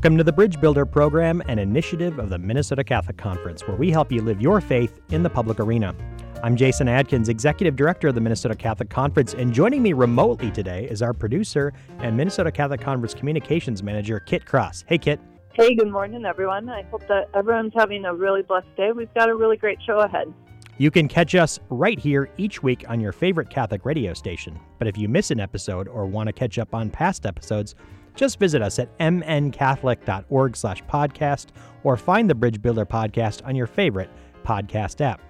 Welcome to the Bridge Builder program, an initiative of the Minnesota Catholic Conference, where we help you live your faith in the public arena. I'm Jason Adkins, Executive Director of the Minnesota Catholic Conference, and joining me remotely today is our producer and Minnesota Catholic Conference Communications Manager, Kit Cross. Hey, Kit. Hey, good morning, everyone. I hope that everyone's having a really blessed day. We've got a really great show ahead. You can catch us right here each week on your favorite Catholic radio station. But if you miss an episode or want to catch up on past episodes, just visit us at mncatholic.org slash podcast or find the Bridge Builder podcast on your favorite podcast app.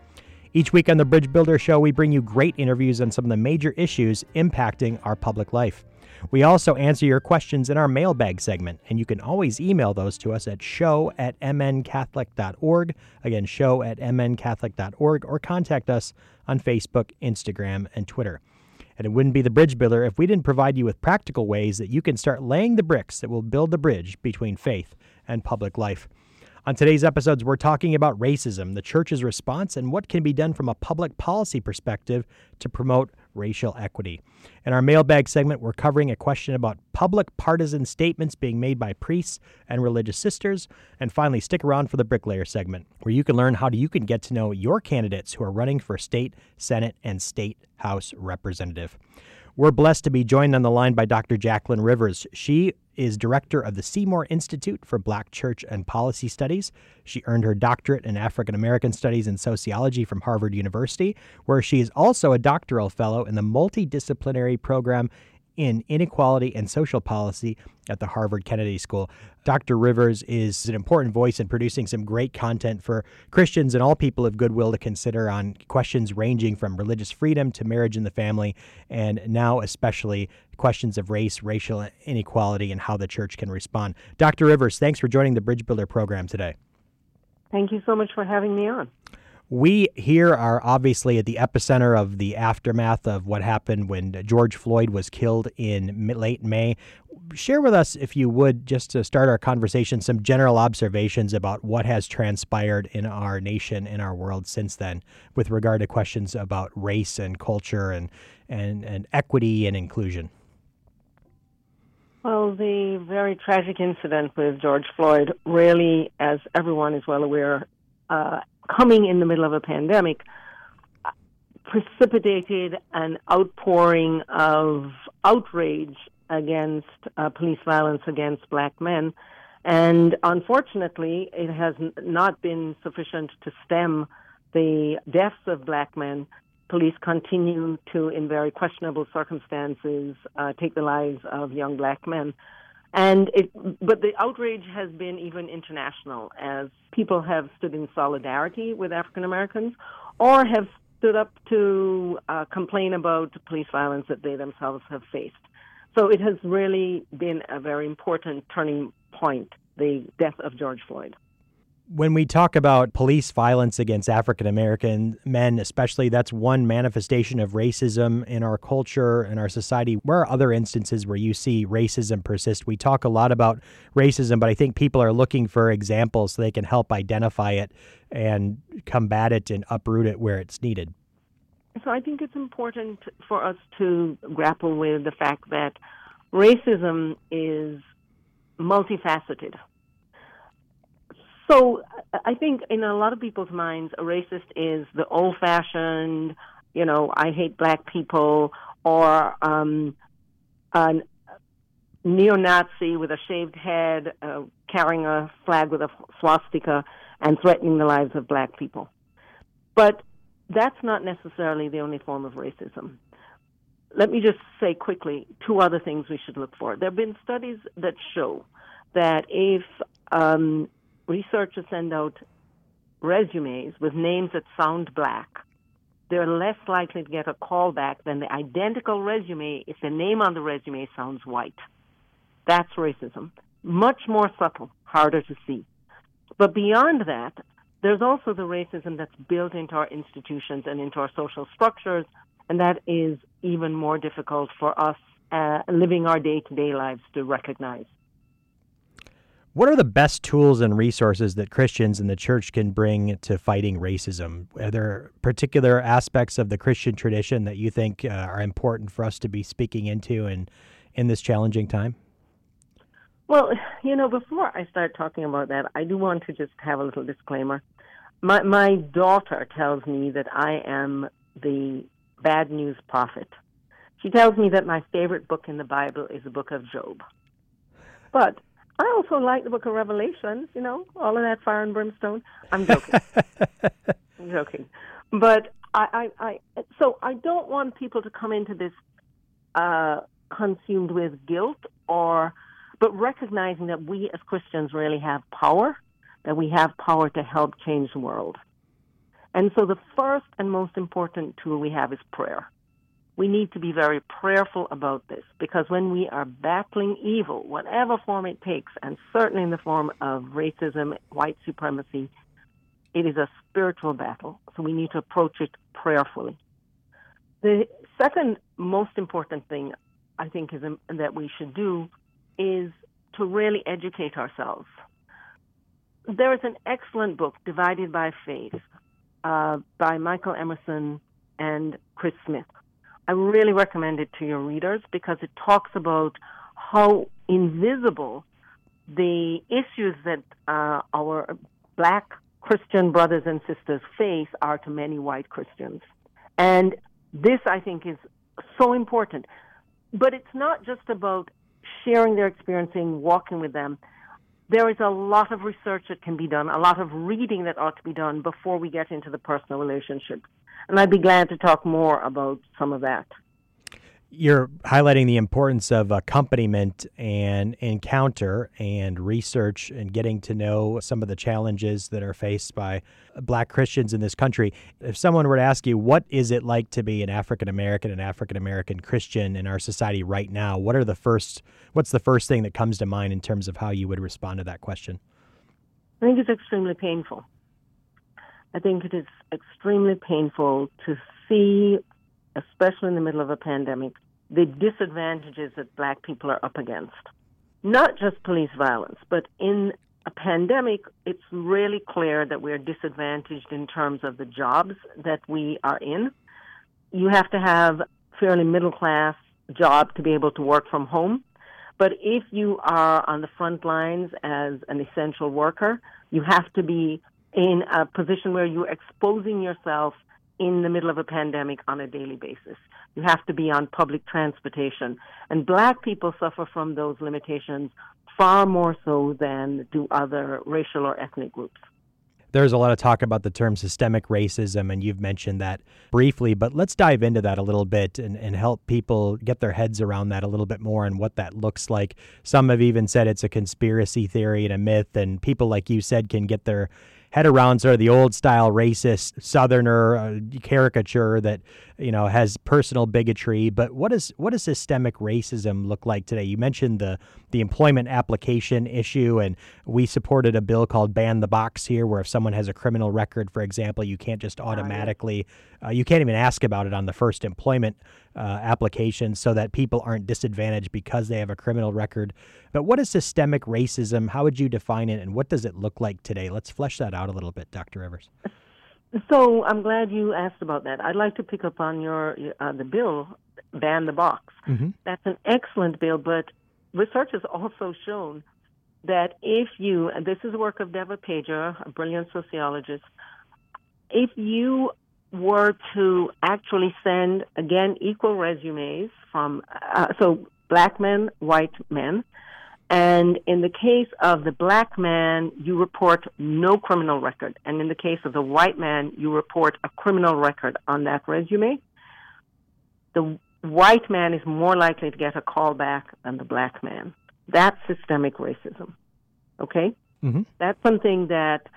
Each week on the Bridge Builder Show, we bring you great interviews on some of the major issues impacting our public life. We also answer your questions in our mailbag segment, and you can always email those to us at show at mncatholic.org. Again, show at mncatholic.org, or contact us on Facebook, Instagram, and Twitter. And it wouldn't be the bridge builder if we didn't provide you with practical ways that you can start laying the bricks that will build the bridge between faith and public life. On today's episodes, we're talking about racism, the church's response, and what can be done from a public policy perspective to promote racial equity. In our mailbag segment, we're covering a question about public partisan statements being made by priests and religious sisters. And finally, stick around for the bricklayer segment, where you can learn how you can get to know your candidates who are running for state, senate, and state house representative. We're blessed to be joined on the line by Dr. Jacqueline Rivers. She is director of the Seymour Institute for Black Church and Policy Studies. She earned her doctorate in African American Studies and Sociology from Harvard University, where she is also a doctoral fellow in the multidisciplinary program in inequality and social policy at the Harvard Kennedy School. Dr. Rivers is an important voice in producing some great content for Christians and all people of goodwill to consider on questions ranging from religious freedom to marriage and the family, and now especially questions of race, racial inequality, and how the church can respond. Dr. Rivers, thanks for joining the Bridge Builder program today. Thank you so much for having me on. We here are obviously at the epicenter of the aftermath of what happened when George Floyd was killed in late May. Share with us, if you would, just to start our conversation, some general observations about what has transpired in our nation, in our world since then, with regard to questions about race and culture and, and, and equity and inclusion. Well, the very tragic incident with George Floyd really, as everyone is well aware, uh, coming in the middle of a pandemic precipitated an outpouring of outrage against uh, police violence against black men. And unfortunately, it has not been sufficient to stem the deaths of black men. Police continue to, in very questionable circumstances, uh, take the lives of young black men. And it, but the outrage has been even international as people have stood in solidarity with African Americans or have stood up to uh, complain about police violence that they themselves have faced. So it has really been a very important turning point, the death of George Floyd when we talk about police violence against African American men, especially, that's one manifestation of racism in our culture and our society. Where are other instances where you see racism persist? We talk a lot about racism, but I think people are looking for examples so they can help identify it and combat it and uproot it where it's needed. So I think it's important for us to grapple with the fact that racism is multifaceted so I think in a lot of people's minds, a racist is the old-fashioned, you know, I hate black people, or um, a neo-Nazi with a shaved head, uh, carrying a flag with a swastika, and threatening the lives of black people. But that's not necessarily the only form of racism. Let me just say quickly two other things we should look for. There have been studies that show that if um, researchers send out resumes with names that sound black, they're less likely to get a call back than the identical resume if the name on the resume sounds white. That's racism. Much more subtle, harder to see. But beyond that, there's also the racism that's built into our institutions and into our social structures, and that is even more difficult for us uh, living our day to day lives to recognize. What are the best tools and resources that Christians in the church can bring to fighting racism? Are there particular aspects of the Christian tradition that you think uh, are important for us to be speaking into in, in this challenging time? Well, you know, before I start talking about that, I do want to just have a little disclaimer. My my daughter tells me that I am the bad news prophet. She tells me that my favorite book in the Bible is the book of Job. But I also like the book of Revelation, you know, all of that fire and brimstone. I'm joking. I'm joking. But I, I, I, so I don't want people to come into this uh, consumed with guilt or, but recognizing that we as Christians really have power, that we have power to help change the world. And so the first and most important tool we have is prayer. We need to be very prayerful about this because when we are battling evil, whatever form it takes, and certainly in the form of racism, white supremacy, it is a spiritual battle. So we need to approach it prayerfully. The second most important thing I think is that we should do is to really educate ourselves. There is an excellent book, Divided by Faith, uh, by Michael Emerson and Chris Smith. I really recommend it to your readers because it talks about how invisible the issues that uh, our black Christian brothers and sisters face are to many white Christians. And this, I think, is so important. But it's not just about sharing their experiencing, walking with them there is a lot of research that can be done, a lot of reading that ought to be done before we get into the personal relationship. And I'd be glad to talk more about some of that you're highlighting the importance of accompaniment and encounter and research and getting to know some of the challenges that are faced by black Christians in this country. If someone were to ask you, what is it like to be an African American and African American Christian in our society right now? What are the first, what's the first thing that comes to mind in terms of how you would respond to that question? I think it's extremely painful. I think it is extremely painful to see especially in the middle of a pandemic, the disadvantages that black people are up against. Not just police violence, but in a pandemic, it's really clear that we're disadvantaged in terms of the jobs that we are in. You have to have fairly middle class job to be able to work from home. But if you are on the front lines as an essential worker, you have to be in a position where you're exposing yourself in the middle of a pandemic on a daily basis. You have to be on public transportation. And black people suffer from those limitations far more so than do other racial or ethnic groups. There's a lot of talk about the term systemic racism, and you've mentioned that briefly, but let's dive into that a little bit and, and help people get their heads around that a little bit more and what that looks like. Some have even said it's a conspiracy theory and a myth, and people, like you said, can get their head around sort of the old style racist Southerner uh, caricature that you know has personal bigotry. But what does what does systemic racism look like today? You mentioned the the employment application issue, and we supported a bill called "Ban the Box" here, where if someone has a criminal record, for example, you can't just automatically uh, you can't even ask about it on the first employment uh, application, so that people aren't disadvantaged because they have a criminal record. But what is systemic racism? How would you define it, and what does it look like today? Let's flesh that out a little bit, Dr. Rivers. So I'm glad you asked about that. I'd like to pick up on your uh, the bill ban the box. Mm-hmm. That's an excellent bill, but research has also shown that if you and this is the work of Devah Pager, a brilliant sociologist, if you were to actually send again equal resumes from uh, so black men, white men, and in the case of the black man, you report no criminal record. And in the case of the white man, you report a criminal record on that resume. The white man is more likely to get a call back than the black man. That's systemic racism. Okay? Mm-hmm. That's something that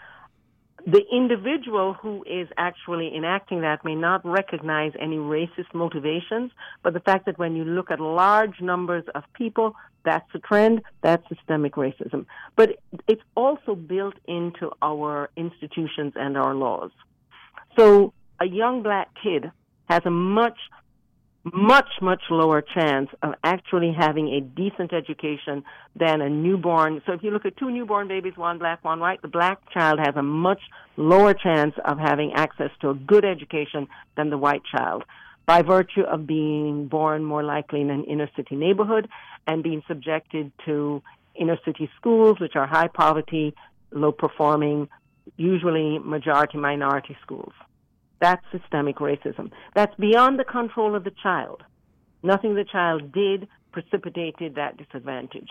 the individual who is actually enacting that may not recognize any racist motivations, but the fact that when you look at large numbers of people, that's a trend, that's systemic racism. But it's also built into our institutions and our laws. So a young black kid has a much much, much lower chance of actually having a decent education than a newborn. So if you look at two newborn babies, one black, one white, the black child has a much lower chance of having access to a good education than the white child by virtue of being born more likely in an inner city neighborhood and being subjected to inner city schools, which are high poverty, low performing, usually majority minority schools. That's systemic racism. That's beyond the control of the child. Nothing the child did precipitated that disadvantage.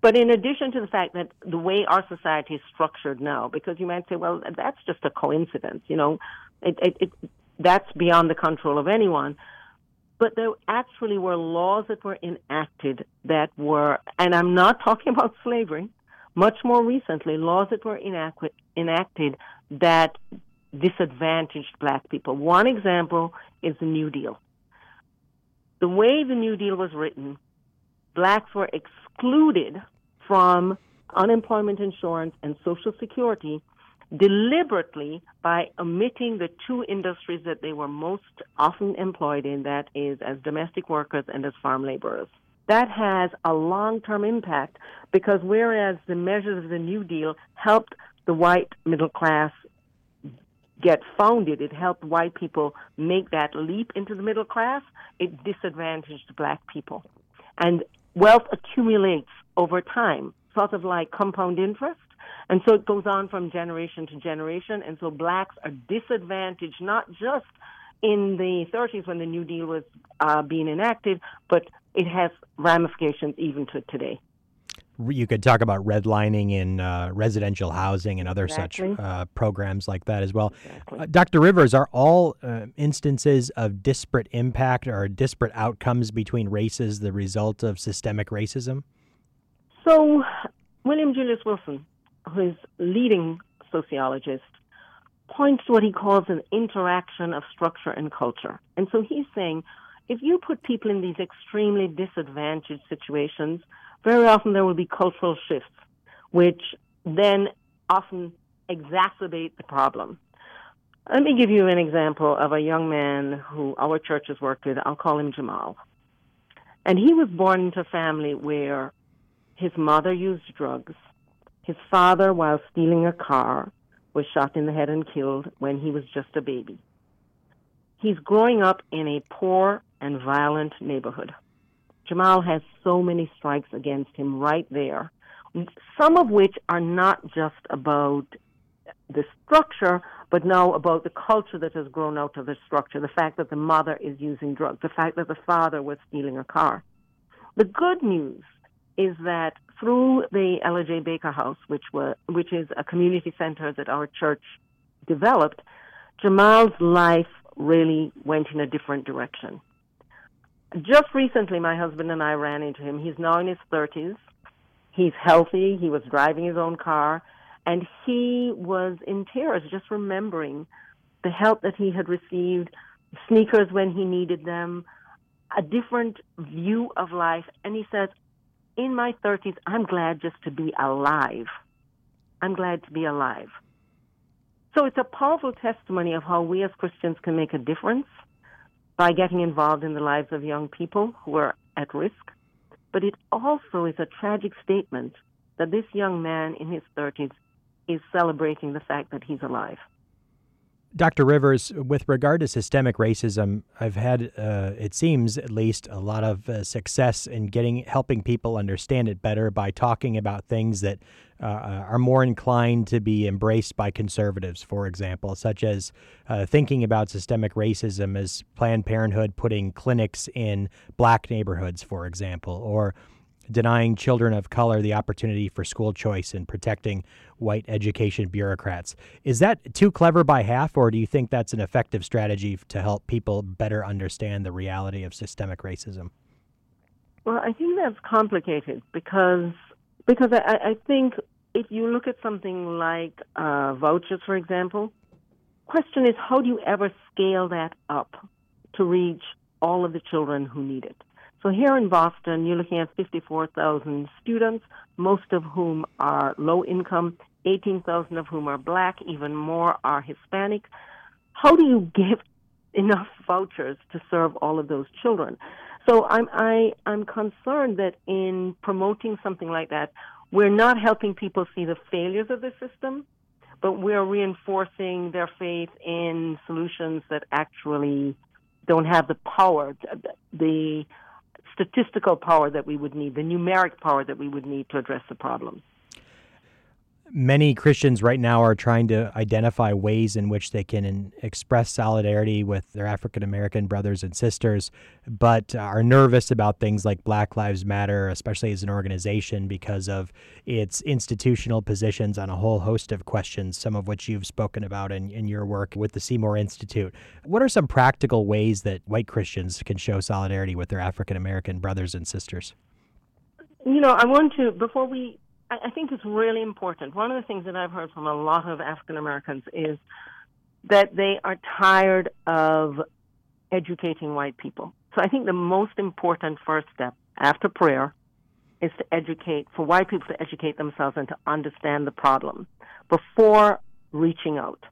But in addition to the fact that the way our society is structured now, because you might say, well, that's just a coincidence, you know, it, it, it, that's beyond the control of anyone. But there actually were laws that were enacted that were, and I'm not talking about slavery, much more recently, laws that were enacted that disadvantaged black people. One example is the New Deal. The way the New Deal was written, blacks were excluded from unemployment insurance and Social Security deliberately by omitting the two industries that they were most often employed in, that is, as domestic workers and as farm laborers. That has a long term impact because whereas the measures of the New Deal helped the white middle class get founded, it helped white people make that leap into the middle class, it disadvantaged black people. And wealth accumulates over time, sort of like compound interest. And so it goes on from generation to generation. And so blacks are disadvantaged not just in the 30s when the New Deal was uh, being enacted, but it has ramifications even to today you could talk about redlining in uh, residential housing and other exactly. such uh, programs like that as well. Exactly. Uh, Dr. Rivers, are all uh, instances of disparate impact or disparate outcomes between races the result of systemic racism? So, William Julius Wilson, who is leading sociologist, points to what he calls an interaction of structure and culture. And so he's saying if you put people in these extremely disadvantaged situations, very often there will be cultural shifts, which then often exacerbate the problem. Let me give you an example of a young man who our church has worked with. I'll call him Jamal. And he was born into a family where his mother used drugs. His father, while stealing a car, was shot in the head and killed when he was just a baby. He's growing up in a poor and violent neighborhood. Jamal has so many strikes against him right there, some of which are not just about the structure, but now about the culture that has grown out of the structure, the fact that the mother is using drugs, the fact that the father was stealing a car. The good news is that through the Ella J. Baker House, which was which is a community center that our church developed, Jamal's life really went in a different direction just recently, my husband and I ran into him. He's now in his 30s. He's healthy. He was driving his own car. And he was in tears just remembering the help that he had received, sneakers when he needed them, a different view of life. And he says, In my 30s, I'm glad just to be alive. I'm glad to be alive. So it's a powerful testimony of how we as Christians can make a difference by getting involved in the lives of young people who are at risk. But it also is a tragic statement that this young man in his 30s is celebrating the fact that he's alive. Dr. Rivers, with regard to systemic racism, I've had, uh, it seems at least, a lot of uh, success in getting helping people understand it better by talking about things that uh, uh are more inclined to be embraced by conservatives, for example, such as uh, thinking about systemic racism as Planned Parenthood putting clinics in black neighborhoods, for example, or denying children of color the opportunity for school choice and protecting white education bureaucrats. Is that too clever by half, or do you think that's an effective strategy to help people better understand the reality of systemic racism? Well, I think that's complicated because because I, I think if you look at something like uh, vouchers, for example, question is how do you ever scale that up to reach all of the children who need it? So here in Boston, you're looking at 54,000 students, most of whom are low income, 18,000 of whom are black, even more are Hispanic. How do you give enough vouchers to serve all of those children? So I'm I, I'm concerned that in promoting something like that, we're not helping people see the failures of the system, but we're reinforcing their faith in solutions that actually don't have the power, the statistical power that we would need, the numeric power that we would need to address the problems many Christians right now are trying to identify ways in which they can express solidarity with their African American brothers and sisters, but are nervous about things like Black Lives Matter, especially as an organization, because of its institutional positions on a whole host of questions, some of which you've spoken about in, in your work with the Seymour Institute. What are some practical ways that white Christians can show solidarity with their African American brothers and sisters? You know, I want to, before we I think it's really important. One of the things that I've heard from a lot of African Americans is that they are tired of educating white people. So I think the most important first step after prayer is to educate, for white people to educate themselves and to understand the problem before reaching out.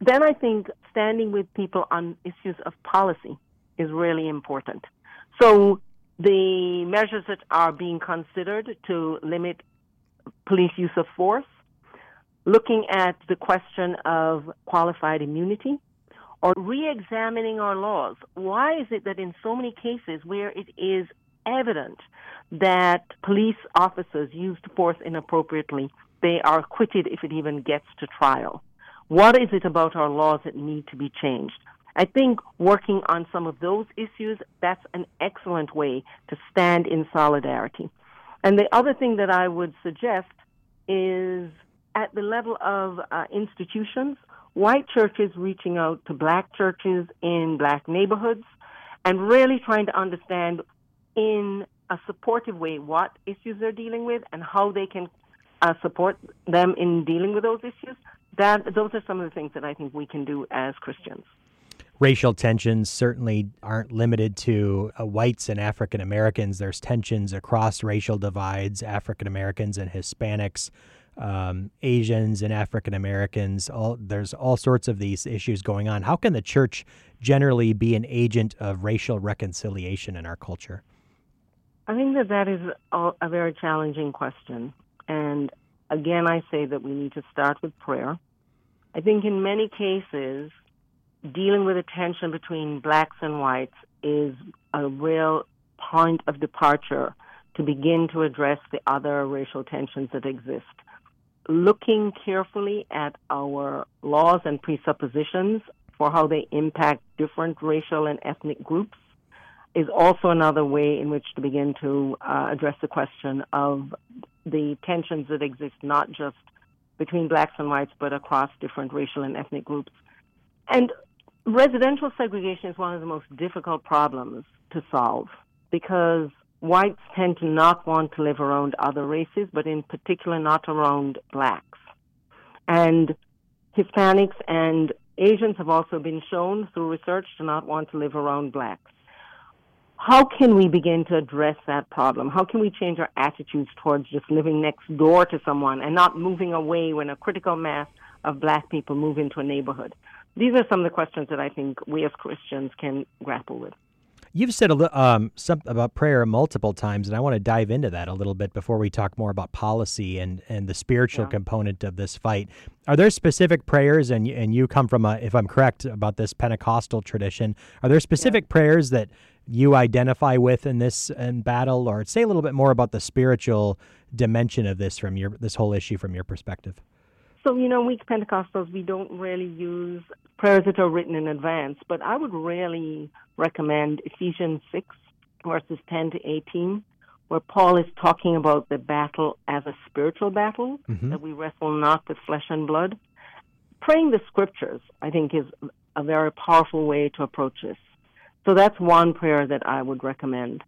Then I think standing with people on issues of policy is really important. So the measures that are being considered to limit police use of force, looking at the question of qualified immunity, or re-examining our laws. Why is it that in so many cases where it is evident that police officers used force inappropriately, they are acquitted if it even gets to trial? What is it about our laws that need to be changed? I think working on some of those issues, that's an excellent way to stand in solidarity. And the other thing that I would suggest is at the level of uh, institutions, white churches reaching out to black churches in black neighborhoods and really trying to understand in a supportive way what issues they're dealing with and how they can uh, support them in dealing with those issues. That those are some of the things that I think we can do as Christians racial tensions certainly aren't limited to uh, whites and African Americans. There's tensions across racial divides, African Americans and Hispanics, um, Asians and African Americans. All there's all sorts of these issues going on. How can the church generally be an agent of racial reconciliation in our culture? I think that that is a very challenging question, and again, I say that we need to start with prayer. I think in many cases dealing with the tension between blacks and whites is a real point of departure to begin to address the other racial tensions that exist. Looking carefully at our laws and presuppositions for how they impact different racial and ethnic groups is also another way in which to begin to uh, address the question of the tensions that exist not just between blacks and whites, but across different racial and ethnic groups. And residential segregation is one of the most difficult problems to solve because whites tend to not want to live around other races, but in particular not around blacks. And Hispanics and Asians have also been shown through research to not want to live around blacks. How can we begin to address that problem? How can we change our attitudes towards just living next door to someone and not moving away when a critical mass of black people move into a neighborhood? These are some of the questions that I think we as Christians can grapple with. You've said a little um, something about prayer multiple times, and I want to dive into that a little bit before we talk more about policy and, and the spiritual yeah. component of this fight. Are there specific prayers, and and you come from a, if I'm correct about this Pentecostal tradition, are there specific yeah. prayers that you identify with in this in battle, or say a little bit more about the spiritual dimension of this from your this whole issue from your perspective? So, you know, we Pentecostals, we don't really use prayers that are written in advance, but I would really recommend Ephesians 6, verses 10 to 18, where Paul is talking about the battle as a spiritual battle, mm-hmm. that we wrestle not with flesh and blood. Praying the scriptures, I think, is a very powerful way to approach this. So that's one prayer that I would recommend.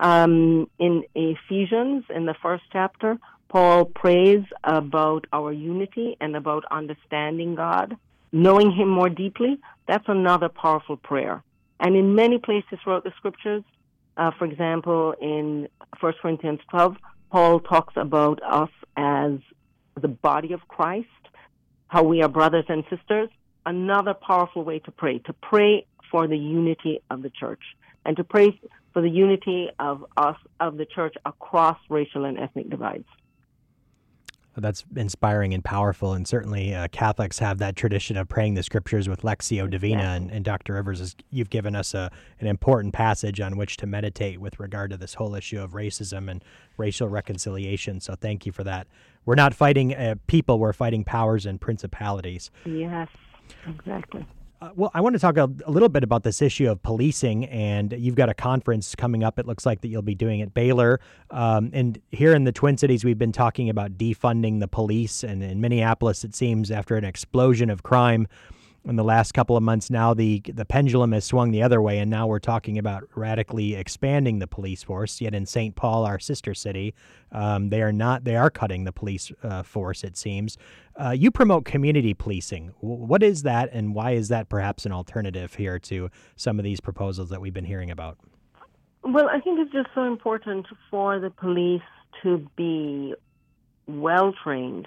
Um, in Ephesians, in the first chapter, Paul prays about our unity and about understanding God, knowing Him more deeply. That's another powerful prayer. And in many places throughout the scriptures, uh, for example, in 1 Corinthians 12, Paul talks about us as the body of Christ, how we are brothers and sisters. Another powerful way to pray, to pray for the unity of the church and to pray for the unity of us, of the church across racial and ethnic divides. That's inspiring and powerful. And certainly uh, Catholics have that tradition of praying the scriptures with Lectio Divina. And, and, Dr. Rivers, is, you've given us a, an important passage on which to meditate with regard to this whole issue of racism and racial reconciliation. So thank you for that. We're not fighting uh, people, we're fighting powers and principalities. Yes, exactly. Uh, well, I want to talk a, a, little bit about this issue of policing, and you've got a conference coming up. It looks like that you'll be doing at Baylor, um, and here in the Twin Cities, we've been talking about defunding the police, and in Minneapolis, it seems after an explosion of crime in the last couple of months now the the pendulum has swung the other way and now we're talking about radically expanding the police force. Yet in St. Paul our sister city um, they are not they are cutting the police uh, force it seems. Uh, you promote community policing. What is that and why is that perhaps an alternative here to some of these proposals that we've been hearing about? Well I think it's just so important for the police to be well trained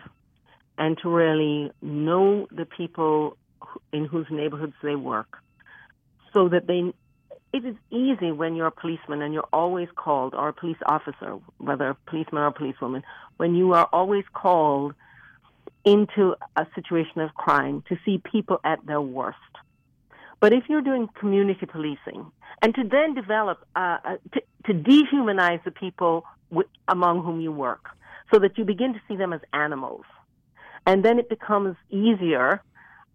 and to really know the people in whose neighborhoods they work, so that they. It is easy when you're a policeman and you're always called, or a police officer, whether a policeman or a policewoman, when you are always called into a situation of crime to see people at their worst. But if you're doing community policing, and to then develop, uh, uh to, to, dehumanize the people among whom you work, so that you begin to see them as animals, and then it becomes easier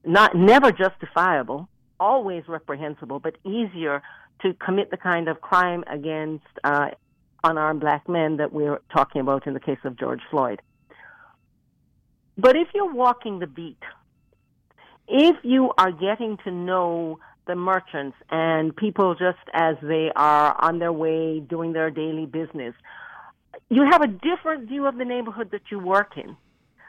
not never justifiable, always reprehensible, but easier to commit the kind of crime against uh, unarmed black men that we're talking about in the case of George Floyd. But if you're walking the beat, if you are getting to know the merchants and people just as they are on their way doing their daily business, you have a different view of the neighborhood that you work in.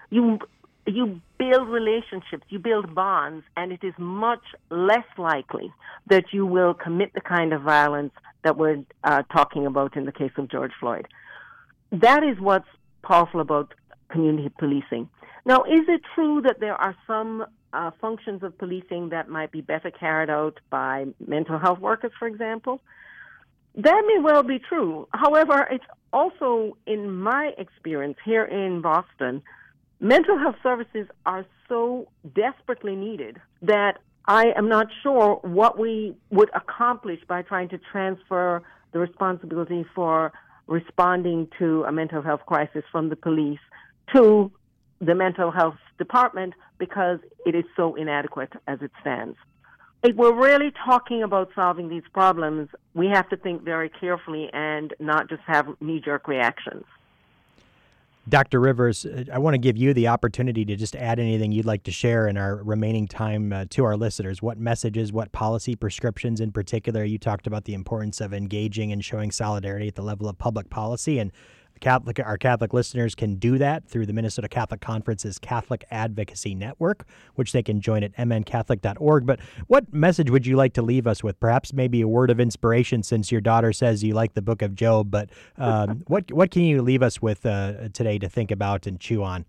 You you build relationships, you build bonds, and it is much less likely that you will commit the kind of violence that we're uh, talking about in the case of George Floyd. That is what's powerful about community policing. Now, is it true that there are some uh, functions of policing that might be better carried out by mental health workers, for example? That may well be true. However, it's also, in my experience here in Boston, mental health services are so desperately needed that I am not sure what we would accomplish by trying to transfer the responsibility for responding to a mental health crisis from the police to the mental health department because it is so inadequate as it stands. If we're really talking about solving these problems, we have to think very carefully and not just have knee jerk reactions. Dr. Rivers, uh, I want to give you the opportunity to just add anything you'd like to share in our remaining time uh, to our listeners. What messages, what policy prescriptions in particular? You talked about the importance of engaging and showing solidarity at the level of public policy. And Catholic, our Catholic listeners can do that through the Minnesota Catholic Conference's Catholic Advocacy Network, which they can join at mncatholic.org. But what message would you like to leave us with? Perhaps maybe a word of inspiration, since your daughter says you like the Book of Job. But um, what what can you leave us with uh, today to think about and chew on?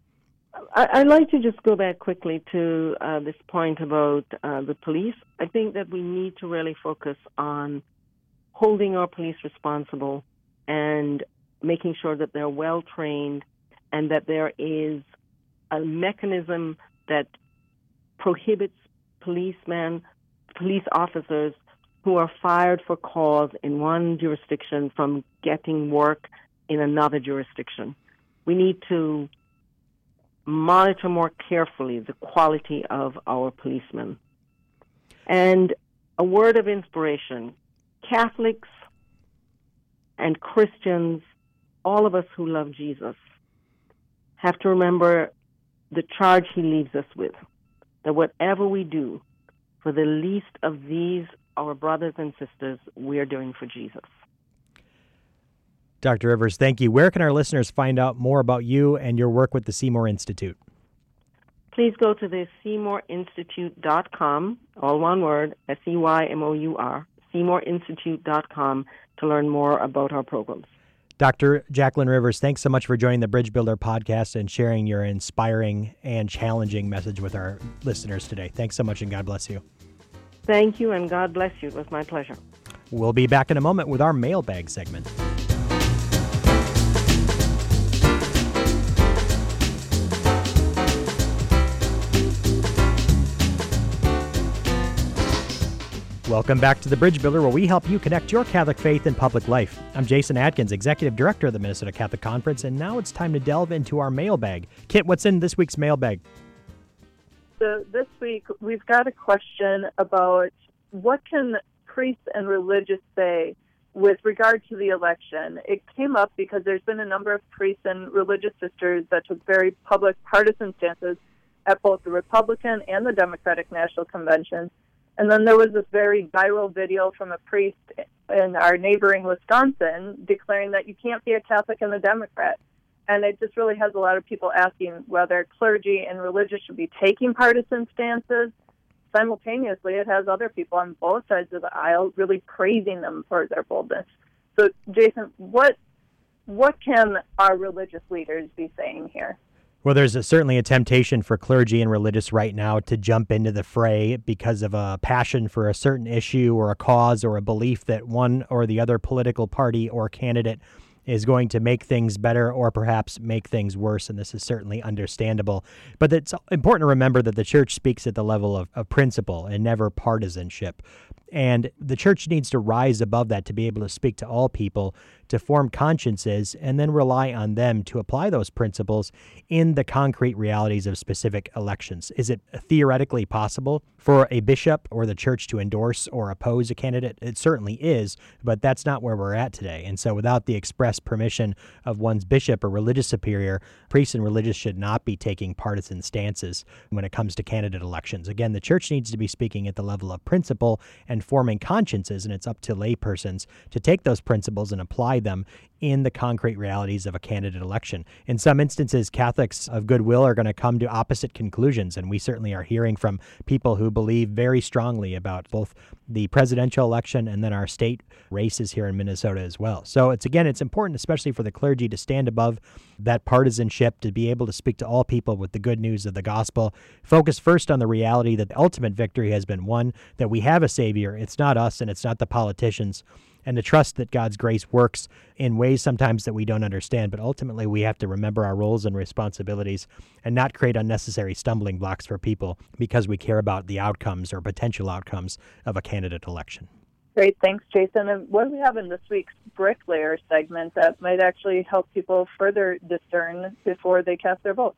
I'd like to just go back quickly to uh, this point about uh, the police. I think that we need to really focus on holding our police responsible and making sure that they're well trained and that there is a mechanism that prohibits policemen, police officers who are fired for cause in one jurisdiction from getting work in another jurisdiction. We need to monitor more carefully the quality of our policemen. And a word of inspiration Catholics and Christians all of us who love Jesus have to remember the charge he leaves us with that whatever we do for the least of these, our brothers and sisters, we are doing for Jesus. Dr. Rivers, thank you. Where can our listeners find out more about you and your work with the Seymour Institute? Please go to the SeymourInstitute.com, all one word, S E Y M O U R, SeymourInstitute.com to learn more about our programs. Dr. Jacqueline Rivers, thanks so much for joining the Bridge Builder podcast and sharing your inspiring and challenging message with our listeners today. Thanks so much, and God bless you. Thank you, and God bless you. It was my pleasure. We'll be back in a moment with our mailbag segment. Welcome back to the Bridge Builder, where we help you connect your Catholic faith and public life. I'm Jason Adkins, Executive Director of the Minnesota Catholic Conference, and now it's time to delve into our mailbag. Kit, what's in this week's mailbag? So this week we've got a question about what can priests and religious say with regard to the election. It came up because there's been a number of priests and religious sisters that took very public partisan stances at both the Republican and the Democratic National Conventions and then there was this very viral video from a priest in our neighboring Wisconsin declaring that you can't be a Catholic and a Democrat. And it just really has a lot of people asking whether clergy and religious should be taking partisan stances. Simultaneously, it has other people on both sides of the aisle really praising them for their boldness. So, Jason, what what can our religious leaders be saying here? Well, there's a, certainly a temptation for clergy and religious right now to jump into the fray because of a passion for a certain issue or a cause or a belief that one or the other political party or candidate is going to make things better or perhaps make things worse. And this is certainly understandable. But it's important to remember that the church speaks at the level of, of principle and never partisanship. And the church needs to rise above that to be able to speak to all people to form consciences and then rely on them to apply those principles in the concrete realities of specific elections. Is it theoretically possible for a bishop or the church to endorse or oppose a candidate? It certainly is, but that's not where we're at today. And so, without the express permission of one's bishop or religious superior, priests and religious should not be taking partisan stances when it comes to candidate elections. Again, the church needs to be speaking at the level of principle and forming consciences, and it's up to laypersons to take those principles and apply them in the concrete realities of a candidate election. In some instances, Catholics of goodwill are going to come to opposite conclusions, and we certainly are hearing from people who believe very strongly about both the presidential election and then our state races here in Minnesota as well. So it's again, it's important, especially for the clergy, to stand above that partisanship, to be able to speak to all people with the good news of the gospel. Focus first on the reality that the ultimate victory has been won, that we have a Savior. It's not us and it's not the politicians and to trust that God's grace works in ways sometimes that we don't understand. But ultimately, we have to remember our roles and responsibilities and not create unnecessary stumbling blocks for people because we care about the outcomes or potential outcomes of a candidate election. Great, thanks, Jason. And what do we have in this week's bricklayer segment that might actually help people further discern before they cast their vote?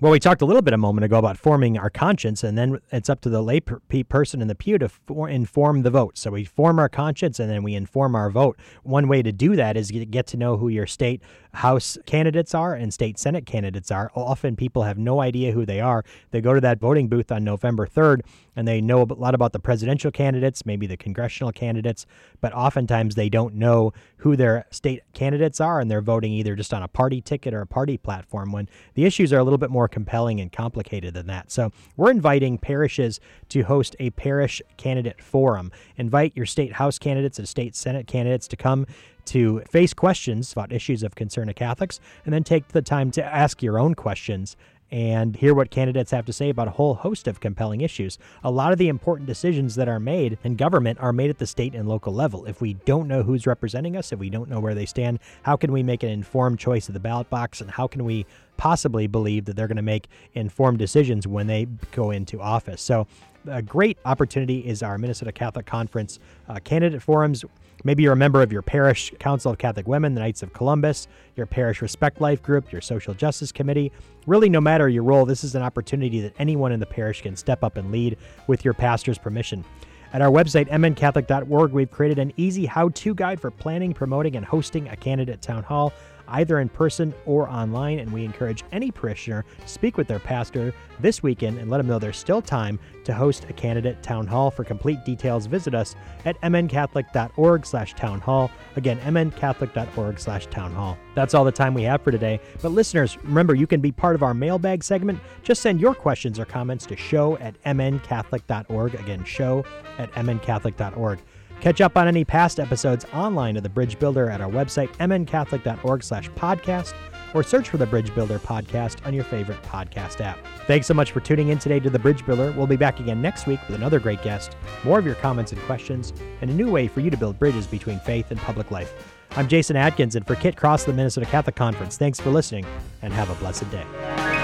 Well, we talked a little bit a moment ago about forming our conscience, and then it's up to the lay per- person in the pew to for- inform the vote. So we form our conscience, and then we inform our vote. One way to do that is get to know who your state House candidates are and state Senate candidates are. Often people have no idea who they are. They go to that voting booth on November 3rd and they know a lot about the presidential candidates, maybe the congressional candidates, but oftentimes they don't know who their state candidates are and they're voting either just on a party ticket or a party platform when the issues are a little bit more compelling and complicated than that. So we're inviting parishes to host a parish candidate forum. Invite your state House candidates and state Senate candidates to come to face questions about issues of concern to Catholics and then take the time to ask your own questions and hear what candidates have to say about a whole host of compelling issues. A lot of the important decisions that are made in government are made at the state and local level. If we don't know who's representing us, if we don't know where they stand, how can we make an informed choice of the ballot box and how can we possibly believe that they're going to make informed decisions when they go into office? So, a great opportunity is our Minnesota Catholic Conference uh, candidate forums. Maybe you're a member of your parish Council of Catholic Women, the Knights of Columbus, your parish Respect Life group, your social justice committee. Really, no matter your role, this is an opportunity that anyone in the parish can step up and lead with your pastor's permission. At our website, mncatholic.org, we've created an easy how to guide for planning, promoting, and hosting a candidate town hall either in person or online. And we encourage any parishioner to speak with their pastor this weekend and let them know there's still time to host a candidate town hall. For complete details, visit us at mncatholic.org slash town hall. Again, mncatholic.org slash town hall. That's all the time we have for today. But listeners, remember you can be part of our mailbag segment. Just send your questions or comments to show at mncatholic.org. Again, show at mncatholic.org. Catch up on any past episodes online of The Bridge Builder at our website, mncatholic.org slash podcast, or search for The Bridge Builder podcast on your favorite podcast app. Thanks so much for tuning in today to The Bridge Builder. We'll be back again next week with another great guest, more of your comments and questions, and a new way for you to build bridges between faith and public life. I'm Jason Adkins, and for Kit Cross, the Minnesota Catholic Conference, thanks for listening, and have a blessed day.